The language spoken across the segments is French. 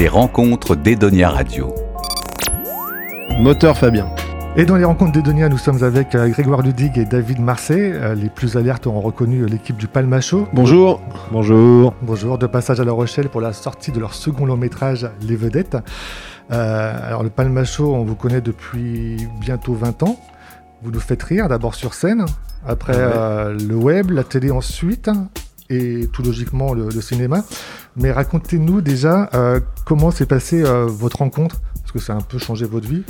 Les rencontres d'Edonia Radio. Moteur Fabien. Et dans les rencontres d'Edonia, nous sommes avec euh, Grégoire Ludig et David Marseille. Euh, les plus alertes ont reconnu l'équipe du Palmacho. Bonjour. Bonjour. Bonjour, de passage à La Rochelle pour la sortie de leur second long métrage Les Vedettes. Euh, alors le Palmacho, on vous connaît depuis bientôt 20 ans. Vous nous faites rire, d'abord sur scène, après Ah le web, la télé ensuite, et tout logiquement le, cinéma. Mais racontez-nous déjà comment s'est passée votre rencontre, parce que ça a un peu changé votre vie.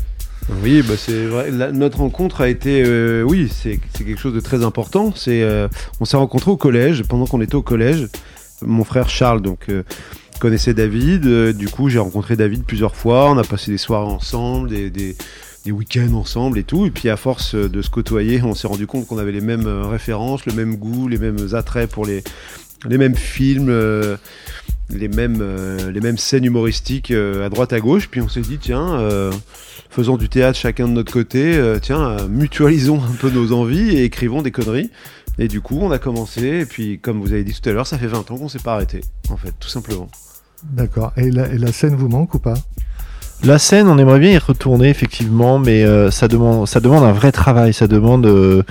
Oui, bah c'est vrai. Notre rencontre a été, euh, oui, c'est quelque chose de très important. Euh, on s'est rencontrés au collège. Pendant qu'on était au collège, mon frère Charles donc euh, connaissait David. Euh, du coup, j'ai rencontré David plusieurs fois. On a passé des soirées ensemble, des, des week-ends ensemble et tout. Et puis à force de se côtoyer, on s'est rendu compte qu'on avait les mêmes euh, références, le même goût, les mêmes attraits pour les, les mêmes films. euh, les mêmes, euh, les mêmes scènes humoristiques à droite à gauche, puis on s'est dit tiens, faisons du théâtre chacun de notre côté, tiens, mutualisons un peu nos envies et écrivons des conneries. Et du coup, on a commencé, et puis comme vous avez dit tout à l'heure, ça fait 20 ans qu'on s'est pas arrêté, en fait, tout simplement. D'accord. Et la scène vous manque ou pas? La scène, on aimerait bien y retourner effectivement, mais euh, ça demande, ça demande un vrai travail. Ça demande euh,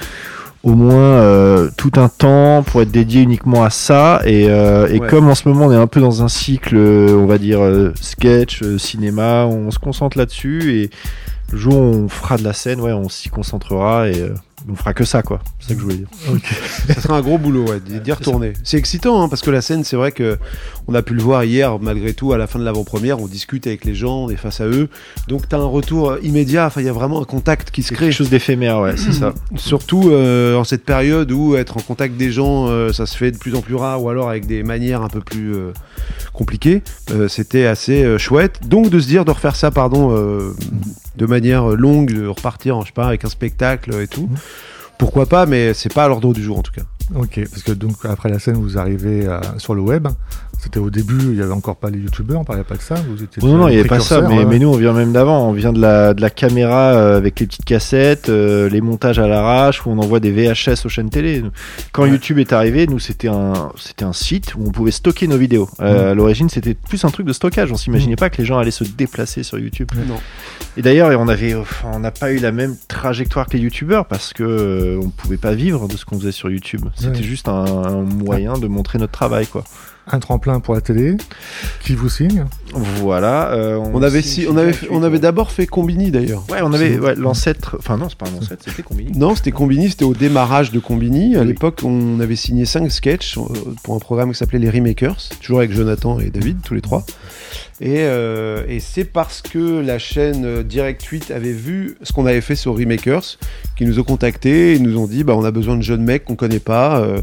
au moins euh, tout un temps pour être dédié uniquement à ça. Et, euh, et Ouais. comme en ce moment on est un peu dans un cycle, on va dire euh, sketch, euh, cinéma, on se concentre là-dessus et le jour où on fera de la scène, ouais, on s'y concentrera et euh, on fera que ça, quoi. C'est ça que je voulais dire. ça sera un gros boulot, ouais, d'y retourner. C'est excitant, hein, parce que la scène, c'est vrai que on a pu le voir hier, malgré tout, à la fin de l'avant-première, on discute avec les gens, on est face à eux, donc tu as un retour immédiat, enfin, il y a vraiment un contact qui se crée. quelque chose d'éphémère, ouais, c'est ça. Surtout euh, en cette période où être en contact des gens, euh, ça se fait de plus en plus rare, ou alors avec des manières un peu plus euh, compliquées. C'était assez chouette. Donc de se dire de refaire ça, pardon, de manière longue, de repartir, je sais pas, avec un spectacle et tout. Pourquoi pas, mais c'est pas à l'ordre du jour en tout cas. Ok, parce que donc après la scène, vous arrivez euh, sur le web. C'était au début, il n'y avait encore pas les youtubeurs, on parlait pas de ça. Vous étiez Non, non, il n'y avait pas ça, mais, ouais, mais ouais. nous on vient même d'avant, on vient de la, de la caméra euh, avec les petites cassettes, euh, les montages à l'arrache, où on envoie des VHS aux chaînes télé. Quand Ouais. YouTube est arrivé, nous c'était un, c'était un site où on pouvait stocker nos vidéos. Euh. À l'origine c'était plus un truc de stockage, on s'imaginait pas que les gens allaient se déplacer sur YouTube. Non. Et d'ailleurs on avait, enfin, on n'a pas eu la même trajectoire que les YouTubeurs parce que euh, on pouvait pas vivre de ce qu'on faisait sur YouTube. C'était Ouais. juste un, un moyen de montrer notre travail quoi. Un tremplin pour la télé, qui vous signe. Voilà. euh, On avait, signe si, on avait, direct, on avait ouais. d'abord fait Combini d'ailleurs. Ouais, on avait ouais, l'ancêtre. Enfin, non, c'est pas un ancêtre, c'était Combini. Non, c'était Combini, c'était au démarrage de Combini. À Oui. l'époque, on avait signé 5 sketchs euh, pour un programme qui s'appelait Les Remakers, toujours avec Jonathan et David, tous les trois. Et, euh, et c'est parce que la chaîne euh, Direct 8 avait vu ce qu'on avait fait sur Remakers qu'ils nous ont contactés et nous ont dit bah, on a besoin de jeunes mecs qu'on connaît pas, euh,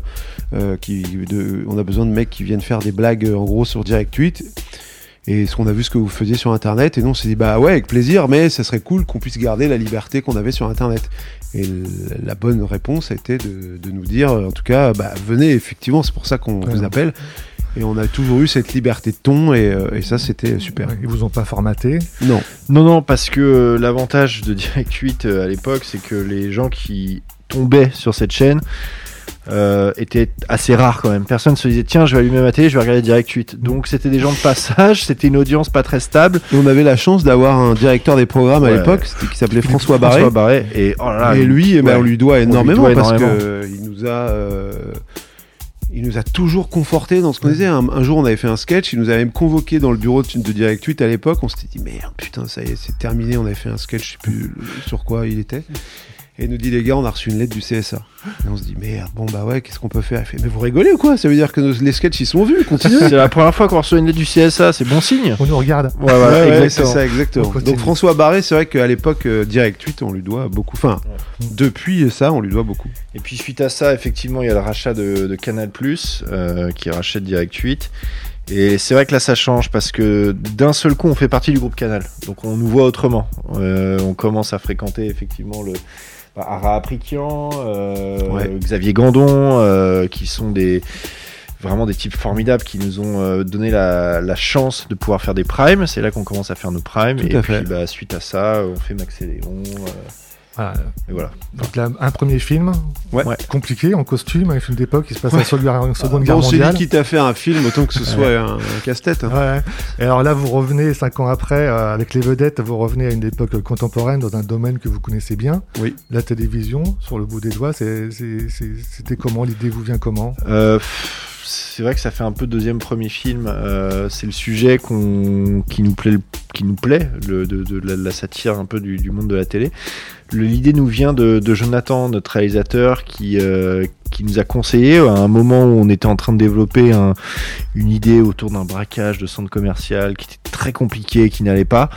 euh, qui, de, on a besoin de mecs qui viennent faire des blagues euh, en gros sur Direct 8. Et ce qu'on a vu ce que vous faisiez sur internet, et nous on s'est dit bah ouais avec plaisir, mais ça serait cool qu'on puisse garder la liberté qu'on avait sur internet. Et la bonne réponse a été de, de nous dire, en tout cas, bah, venez, effectivement, c'est pour ça qu'on Ouais. vous appelle. Et on a toujours eu cette liberté de ton, et, euh, et ça, c'était super. Ouais, Ils vous ont pas formaté. Non, Non, non, parce que euh, l'avantage de Direct 8 euh, à l'époque, c'est que les gens qui tombaient sur cette chaîne euh, étaient assez rares quand même. Personne se disait tiens, je vais allumer ma télé, je vais regarder Direct 8. Donc c'était des gens de passage, c'était une audience pas très stable. Et on avait la chance d'avoir un directeur des programmes à l'époque, qui s'appelait François Barré. François Barré. Et, oh là là, et lui, eh ben, on lui doit lui énormément doit parce énormément. que il nous a, euh, il nous a toujours conforté dans ce qu'on disait. Un, un jour, on avait fait un sketch, il nous avait même convoqué dans le bureau de, de Direct 8 à l'époque. On s'était dit merde, putain, ça y est, c'est terminé. On avait fait un sketch, je sais plus sur quoi il était. Et il nous dit les gars, on a reçu une lettre du CSA. Et on se dit merde, bon bah ouais, qu'est-ce qu'on peut faire? Il fait mais vous rigolez ou quoi? Ça veut dire que nos- les sketchs ils sont vus, continuez. C'est la première fois qu'on reçoit une lettre du CSA, c'est bon signe. On nous regarde. Ouais, voilà, Ouais, ouais, c'est ça, exactement. Donc François Barré, c'est vrai qu'à l'époque, euh, Direct 8, on lui doit beaucoup. Enfin, depuis ça, on lui doit beaucoup. Et puis suite à ça, effectivement, il y a le rachat de, de Canal euh, qui rachète Direct 8. Et c'est vrai que là, ça change parce que d'un seul coup, on fait partie du groupe Canal. Donc on nous voit autrement. Euh, on commence à fréquenter effectivement le bah, Ara Aprikian, euh, Ouais. Xavier Gandon, euh, qui sont des vraiment des types formidables qui nous ont euh, donné la, la chance de pouvoir faire des primes. C'est là qu'on commence à faire nos primes. Tout et puis bah, suite à ça, on fait Max et Léon. Euh, Voilà. Et voilà. Donc là, un premier film, Ouais. compliqué, en costume, un film d'époque qui se passe à la Seconde Seconde Guerre Bon, c'est mondiale. qui t'a fait un film, autant que ce soit un, un casse-tête. hein. Ouais. Et alors là, vous revenez cinq ans après euh, avec les vedettes. Vous revenez à une époque contemporaine dans un domaine que vous connaissez bien. Oui. La télévision, sur le bout des doigts. c'est- c'est- c'est- C'était comment? L'idée vous vient comment? Euh, c'est vrai que ça fait un peu deuxième premier film. Euh, c'est le sujet qui nous plaît, qui nous plaît, le, de, de la, la satire un peu du, du monde de la télé. L'idée nous vient de, Jonathan, notre réalisateur, qui, euh, nous a conseillé à un moment où on était en train de développer un- une idée autour d'un braquage de centre commercial qui était très compliqué, qui n'allait pas.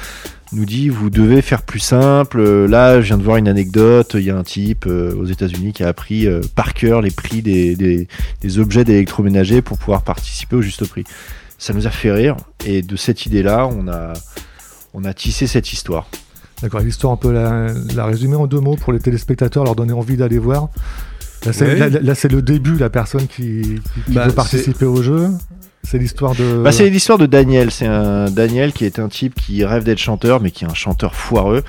Nous dit vous devez faire plus simple. Euh, Là, je viens de voir une anecdote. Il y a un type euh, aux États-Unis qui a appris euh, par cœur les prix des, objets d'électroménager pour pouvoir participer au juste prix. Ça nous a fait rire et de cette idée-là, on a tissé cette histoire. D'accord, l'histoire, on peut la, la résumer en deux mots pour les téléspectateurs, leur donner envie d'aller voir. Là, c'est le début, la personne qui, qui- qui Bah, veut participer au jeu. C'est l'histoire de. Bah, c'est l'histoire de Daniel. C'est un Daniel qui est un type qui rêve d'être chanteur, mais qui est un chanteur foireux,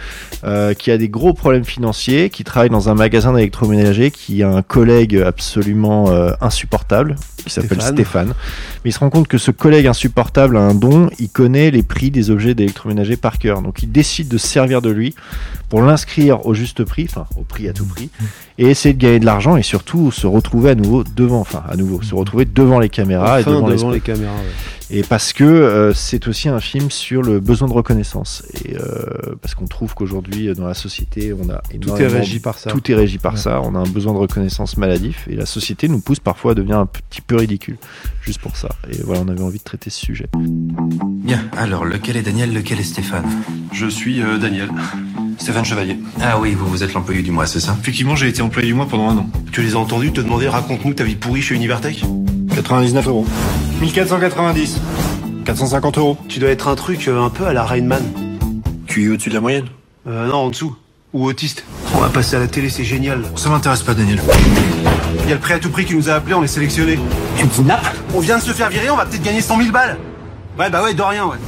euh, qui a des gros problèmes financiers, qui travaille dans un magasin d'électroménager, qui a un collègue absolument euh, insupportable, qui s'appelle Stéphane. Stéphane. Mais il se rend compte que ce collègue insupportable a un don. Il connaît les prix des objets d'électroménager par cœur. Donc il décide de se servir de lui pour l'inscrire au juste prix, enfin au prix à tout prix, et essayer de gagner de l'argent et surtout se retrouver à nouveau devant, enfin à nouveau, se retrouver devant les caméras et devant, les caméras. ouais. Et parce que euh, c'est aussi un film sur le besoin de reconnaissance. Et euh, parce qu'on trouve qu'aujourd'hui, dans la société, on a Tout est régi par ça. Tout est régi par Ouais. ça. On a un besoin de reconnaissance maladif. Et la société nous pousse parfois à devenir un petit peu ridicule. Juste pour ça. Et voilà, on avait envie de traiter ce sujet. Bien, alors lequel est Daniel, lequel est Stéphane? Je suis euh, Daniel. Stéphane Chevalier. Ah oui, vous, vous êtes l'employé du mois, c'est ça? Effectivement, j'ai été employé du mois pendant un an. Tu les as entendus te demander raconte-nous ta vie pourrie chez Univertech? 99 euros. 1490. 450 euros. Tu dois être un truc euh, un peu à la Rainman. Tu es au-dessus de la moyenne? Euh, non, en dessous. Ou autiste? On va passer à la télé, c'est génial. Ça m'intéresse pas, Daniel. Il y a le prêt à tout prix qui nous a appelés, on est sélectionnés. Tu me kidnappes On vient de se faire virer, on va peut-être gagner 100 000 balles. Ouais, bah ouais, de rien, ouais.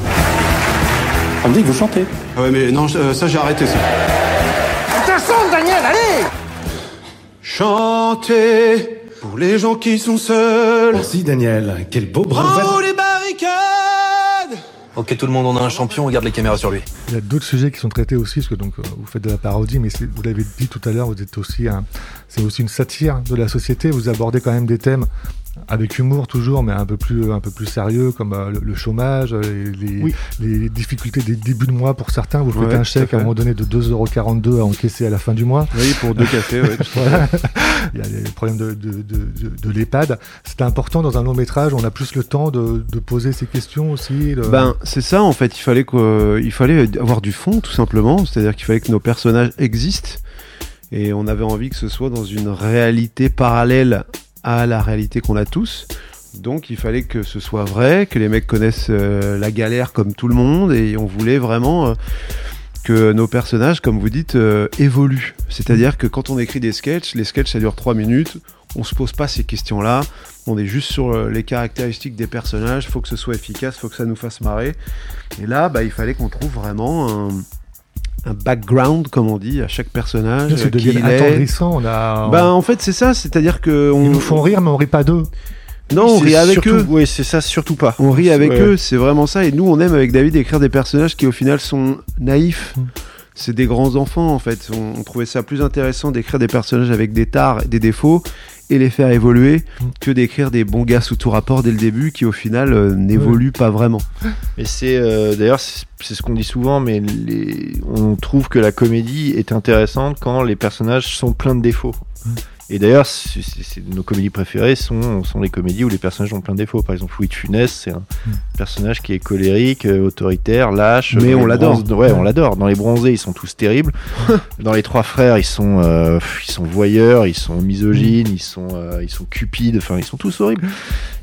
On me dit que vous chantez. Ah ouais, mais non, euh, ça j'ai arrêté ça. Chanter pour les gens qui sont seuls. Merci Daniel, quel beau bras. Oh les barricades Ok, tout le monde, on a un champion, regarde les caméras sur lui. Il y a d'autres sujets qui sont traités aussi, parce que donc euh, vous faites de la parodie, mais vous l'avez dit tout à l'heure, vous êtes aussi un, c'est aussi une satire de la société. Vous abordez quand même des thèmes avec humour toujours, mais un peu plus, un peu plus sérieux, comme euh, le, le chômage, euh, les, les, Oui. les difficultés des débuts de mois pour certains. Vous faites Ouais, un à chèque à un moment donné de 2,42€ à encaisser à la fin du mois. Oui, pour deux cafés, ouais. Voilà. Il y a les problèmes de, de, de, de, l'EHPAD. C'est important dans un long métrage, on a plus le temps de, de poser ces questions aussi. Ben, c'est ça en fait. Il fallait il fallait avoir du fond tout simplement. C'est-à-dire qu'il fallait que nos personnages existent et on avait envie que ce soit dans une réalité parallèle à la réalité qu'on a tous. Donc il fallait que ce soit vrai, que les mecs connaissent euh, la galère comme tout le monde et on voulait vraiment euh, que nos personnages, comme vous dites, euh, évoluent. C'est-à-dire que quand on écrit des sketchs, les sketchs ça dure 3 minutes, on se pose pas ces questions-là, on est juste sur les caractéristiques des personnages, faut que ce soit efficace, faut que ça nous fasse marrer. Et là, bah, il fallait qu'on trouve vraiment un, un background, comme on dit, à chaque personnage. Que euh, qui deviennent il est. attendrissants, on a. Ben, en fait, c'est ça, c'est-à-dire que on, Ils nous font rire, mais on rit pas d'eux. non, on rit avec surtout- eux. Oui, c'est ça, surtout pas. On rit avec Ouais. eux, c'est vraiment ça. Et nous, on aime avec David écrire des personnages qui, au final, sont naïfs. Mm. C'est des grands enfants, en fait. On, on trouvait ça plus intéressant d'écrire des personnages avec des tares et des défauts et les faire évoluer Mm. que d'écrire des bons gars sous tout rapport dès le début qui, au final, euh, n'évoluent pas vraiment. Mais c'est euh, d'ailleurs c'est c'est ce qu'on dit souvent, mais les, on trouve que la comédie est intéressante quand les personnages sont pleins de défauts. Et d'ailleurs, nos comédies préférées sont, sont les comédies où les personnages ont plein de défauts. Par exemple, Louis de Funès, c'est un Mm. personnage qui est colérique, euh, autoritaire, lâche. Mais on l'adore. Ouais, on l'adore. Dans les bronzés, ils sont tous terribles. Dans les trois frères, ils sont, euh, ils sont voyeurs, ils sont misogynes, ils sont, euh, ils sont cupides. Enfin, ils sont tous horribles.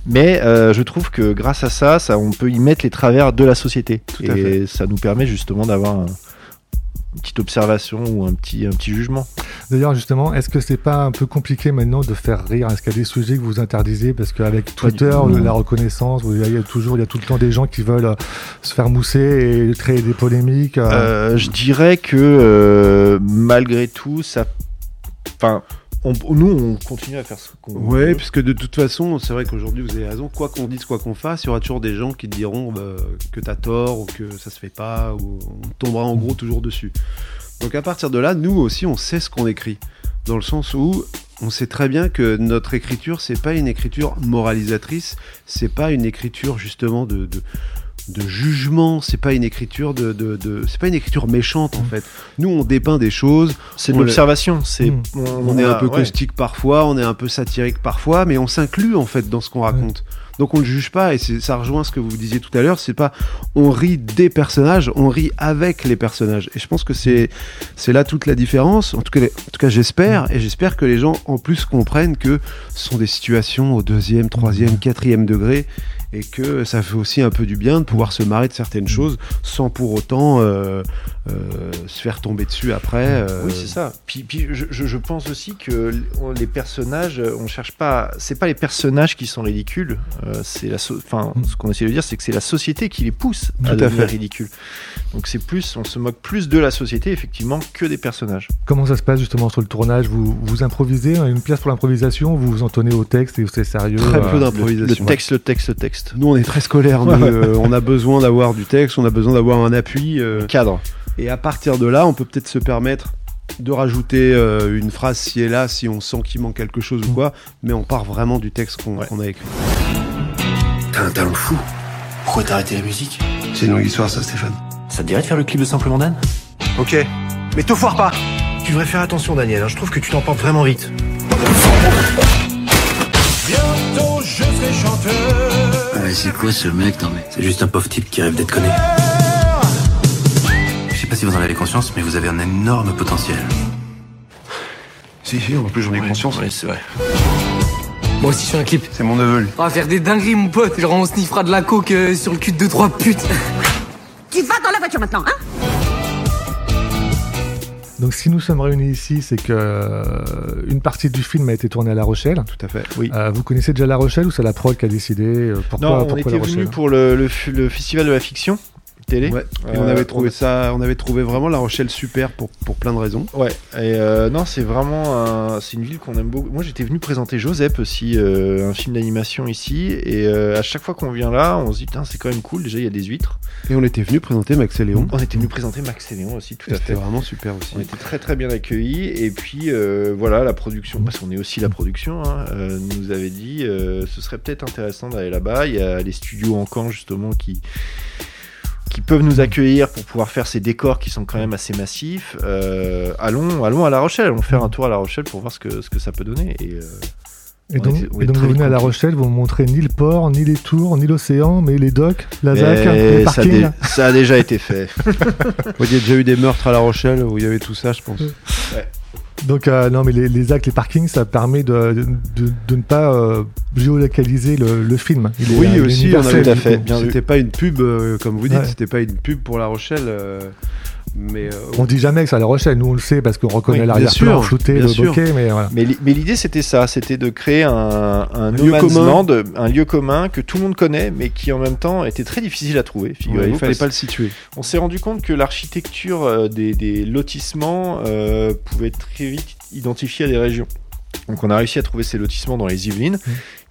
Mais euh, je trouve que grâce à ça, ça, on peut y mettre les travers de la société. Tout à et ça nous permet justement d'avoir un- une petite observation ou un petit, un petit jugement. D'ailleurs, justement, est-ce que c'est pas un peu compliqué maintenant de faire rire? Est-ce qu'il y a des sujets que vous interdisez? Parce qu'avec Twitter, la reconnaissance, il y a toujours, il y a tout le temps des gens qui veulent euh, se faire mousser et créer des polémiques. euh. Euh, je dirais que euh, malgré tout, ça. Enfin, on- nous, on continue à faire ce qu'on Ouais, veut. puisque de toute façon, c'est vrai qu'aujourd'hui, vous avez raison. Quoi qu'on dise, quoi qu'on fasse, il y aura toujours des gens qui te diront bah, que t'as tort ou que ça se fait pas, ou on tombera en gros toujours dessus. Donc à partir de là, nous aussi, on sait ce qu'on écrit. Dans le sens où on sait très bien que notre écriture, c'est pas une écriture moralisatrice, c'est pas une écriture justement de, de, de jugement, c'est pas une écriture de, de, de- c'est pas une écriture méchante en fait. Nous, on dépeint des choses, C'est de on l'observation. C'est Mm. on est un peu ouais. caustique parfois, on est un peu satirique parfois, mais on s'inclut en fait dans ce qu'on raconte. Donc on ne juge pas, et ça rejoint ce que vous disiez tout à l'heure, c'est pas on rit des personnages, on rit avec les personnages. Et je pense que c'est c'est là toute la différence. En tout cas, en tout cas j'espère, et j'espère que les gens en plus comprennent que ce sont des situations au deuxième, troisième, quatrième degré, et que ça fait aussi un peu du bien de pouvoir se marrer de certaines choses sans pour autant euh, euh, se faire tomber dessus après. euh, Oui, c'est ça. Puis, puis je, pense aussi que les personnages, on cherche pas. C'est pas les personnages qui sont ridicules. euh, c'est la. so- Enfin, Mm. ce qu'on essaie de dire, c'est que c'est la société qui les pousse Tout à à devenir fait. ridicules. Donc c'est plus, on se moque plus de la société effectivement que des personnages. Comment ça se passe justement sur le tournage? Vous, vous improvisez hein, Une pièce pour l'improvisation? Vous vous en tenez au texte et c'est sérieux? Très euh, peu Le d'improvisation. texte, le texte, le texte. Nous, on est très scolaire. euh, on a besoin d'avoir du texte, on a besoin d'avoir un appui. euh, Cadre. et à partir de là, on peut peut-être se permettre de rajouter euh, une phrase ci et là si on sent qu'il manque quelque chose ou quoi. Mais on part vraiment du texte qu'on Ouais. a écrit. T'as un talent fou. Pourquoi t'as arrêté la musique? C'est une longue histoire, ça, Stéphane. Ça te dirait de faire le clip de Simplement Dan? Ok. Mais te foire pas Tu devrais faire attention, Daniel. hein. Je trouve que tu t'emportes vraiment vite. Ouais, c'est quoi ce mec Non mais. C'est juste un pauvre type qui rêve d'être connu. Je sais pas si vous en avez conscience, mais vous avez un énorme potentiel. Si, si, en plus j'en ai conscience. Oui, c'est vrai. Moi aussi je fais un clip. C'est mon neveu. On va faire des dingueries mon pote, genre on sniffera de la coke euh, sur le cul de deux trois putes. Tu vas dans la voiture maintenant, hein? Donc si nous sommes réunis ici, c'est que euh, une partie du film a été tournée à La Rochelle. Tout à fait. Euh, vous connaissez déjà La Rochelle ou c'est la prod qui a décidé euh, Pourquoi, non, on pourquoi était venu pour le, le, f- le festival de la fiction télé. Ouais. Et on Euh, avait trouvé on- ça, on avait trouvé vraiment La Rochelle super pour, pour plein de raisons. Ouais, et euh, non, c'est vraiment un- c'est une ville qu'on aime beaucoup. Moi, j'étais venu présenter Joseph aussi, euh, un film d'animation ici, et à chaque fois qu'on vient là, on se dit, c'est quand même cool. Déjà, il y a des huîtres. Et on était venu présenter Max et Léon. On était venu présenter Max et Léon aussi, tout à C'était fait. vraiment super aussi. On était très très bien accueillis, et puis euh, voilà, la production, parce qu'on est aussi la production, hein, euh, nous avait dit, euh, ce serait peut-être intéressant d'aller là-bas. Il y a les studios en camp justement qui qui peuvent nous accueillir pour pouvoir faire ces décors qui sont quand même assez massifs. Euh, allons, allons à La Rochelle, allons faire un tour à La Rochelle pour voir ce que, ce que ça peut donner. Et, euh, Et donc, et vous venez à La. Rochelle, vous ne montrez ni le port, ni les tours, ni l'océan, mais les docks, la mais ZAC, les ça, a parkings. dé- ça a déjà été fait. Il y a déjà eu des meurtres à La Rochelle où il y avait tout ça, je pense. Donc euh, non, mais les, les ZAC, les parkings, ça permet de, de, de ne pas euh, géolocaliser le, le film. Il Oui, est aussi, on universel, avait tout à fait, vu. C'était pas une pub, euh, comme vous dites, Ouais. c'était pas une pub pour La Rochelle. euh, mais euh, On dit jamais que c'est à La Rochelle, nous on le sait parce qu'on reconnaît Oui, l'arrière-plan bien le sûr. bokeh, mais voilà. Mais, li- mais l'idée c'était ça, c'était de créer un, un, no lieu man's commun. land, un lieu commun que tout le monde connaît, mais qui en même temps était très difficile à trouver. ouais, il fallait pas le situer. On s'est rendu compte que l'architecture euh, des, des lotissements euh, pouvait très vite identifier à des régions. Donc on a réussi à trouver ces lotissements dans les Yvelines.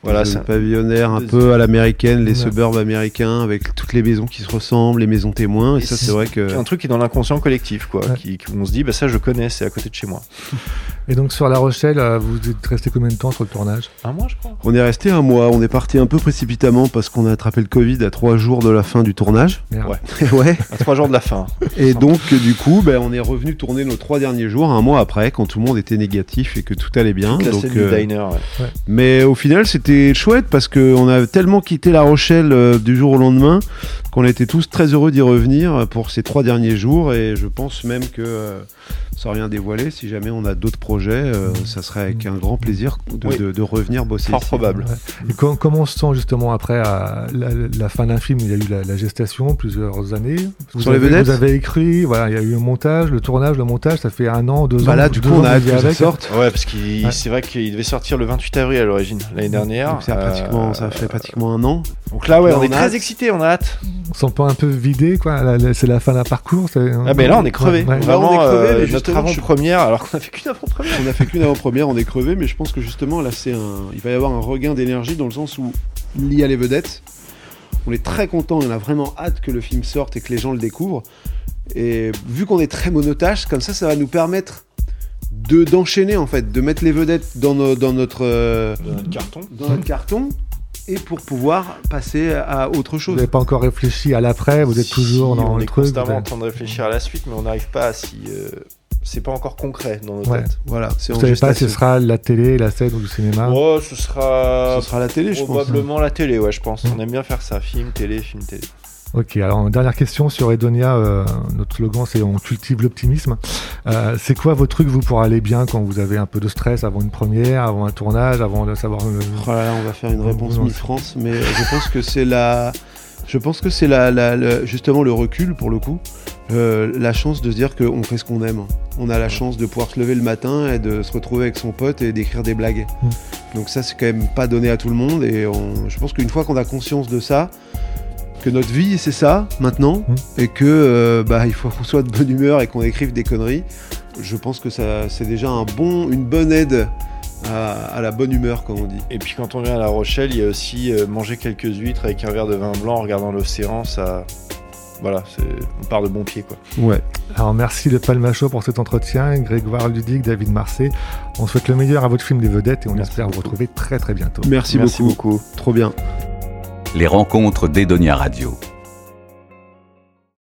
Voilà, ça, pavillonnaire un peu à l'américaine, les Ouais. suburbs américains, avec toutes les maisons qui se ressemblent, les maisons témoins. Et, Et ça, c'est- c'est vrai que. un truc qui est dans l'inconscient collectif, quoi. Ouais. Qui, on se dit, bah ça je connais, c'est à côté de chez moi. Et donc sur La Rochelle, euh, vous êtes resté combien de temps sur le tournage? Un mois, je crois. On est resté un mois, on est parti un peu précipitamment parce qu'on a attrapé le Covid à trois jours de la fin du tournage. Merde. Ouais. ouais. À trois jours de la fin. Et donc, euh, du coup, ben, on est revenu tourner nos trois derniers jours, un mois après, quand tout le monde était négatif et que tout allait bien. La Donc, scène du euh, diner. ouais. mais au final, c'était c'était chouette parce qu'on a tellement quitté La Rochelle euh, du jour au lendemain qu'on était tous très heureux d'y revenir pour ces trois derniers jours et je pense même que euh, sans rien dévoiler, si jamais on a d'autres projets, euh, ça serait avec un grand plaisir de, Oui. de- de revenir bosser. Fort ici. probable. Et comment on se sent justement après à la, la fin d'un film? Il y a eu la, la gestation, plusieurs années. Vous Sur les avez, vedettes Vous avez écrit, voilà, il y a eu le montage, le tournage, le montage, ça fait un an, deux Bah ans. là, du deux coup, ans on a hâte que que ça sorte. Ouais, parce qu'il Ouais. c'est vrai qu'il devait sortir le 28 avril à l'origine, l'année dernière. Donc ça, pratiquement, Euh, ça fait pratiquement un an. Donc là, ouais, Là, on est on très excités, on a hâte. On se sent pas un peu vidé, quoi. C'est la fin d'un parcours. c'est- Ah, mais là, on est crevé. Ouais, ouais. Là, on Vraiment, est crevé, euh, mais notre je- avant-première, alors qu'on a fait qu'une avant-première. On a fait qu'une avant-première, on est crevé, mais je pense que justement là, c'est un, il va y avoir un regain d'énergie dans le sens où il y a les vedettes. On est très content, on a vraiment hâte que le film sorte et que les gens le découvrent. Et vu qu'on est très monotache, comme ça, ça va nous permettre de d'enchaîner en fait, de mettre les vedettes dans, nos- dans notre euh, Dans notre carton. dans notre carton et pour pouvoir passer à autre Vous chose. n'avez pas encore réfléchi à l'après, vous êtes Si, toujours dans on le est truc. constamment vous en train de réfléchir à la suite, mais on n'arrive pas à si. euh, c'est pas encore concret dans notre Ouais. tête. Voilà, c'est Vous en savez pas si ce sera la télé, la scène ou le cinéma Oh, ce sera. Ce sera la télé, je pense. Probablement la télé, ouais, je pense. Mm. On aime bien faire ça. Film, télé, film, télé. Ok, alors dernière question sur Edonia. euh, notre slogan, c'est on cultive l'optimisme. Euh, c'est quoi vos trucs, vous, pour aller bien quand vous avez un peu de stress avant une première, avant un tournage, avant de savoir. le- Oh là là, on va faire une réponse lancez. Miss France, mais je pense que c'est la, je pense que c'est la, la- la- justement le recul pour le coup, Euh, la chance de se dire qu'on fait ce qu'on aime. On a la chance de pouvoir se lever le matin et de se retrouver avec son pote et d'écrire des blagues. Mm. Donc ça, c'est quand même pas donné à tout le monde et on- je pense qu'une fois qu'on a conscience de ça, que notre vie c'est ça maintenant Mm. et que euh, bah il faut qu'on soit de bonne humeur et qu'on écrive des conneries. Je pense que ça c'est déjà un bon, une bonne aide à, à la bonne humeur comme on dit. Et puis quand on vient à La Rochelle, il y a aussi euh, manger quelques huîtres avec un verre de vin blanc en regardant l'océan. Ça. Voilà, c'est- on part de bon pied, quoi. Ouais. Alors merci le Palmacho pour cet entretien, Grégoire Ludic, David Marseille. On souhaite le meilleur à votre film des vedettes et on Merci espère vous retrouver très très bientôt. Merci, Merci beaucoup. beaucoup. Trop bien. Les rencontres d'Edonia Radio.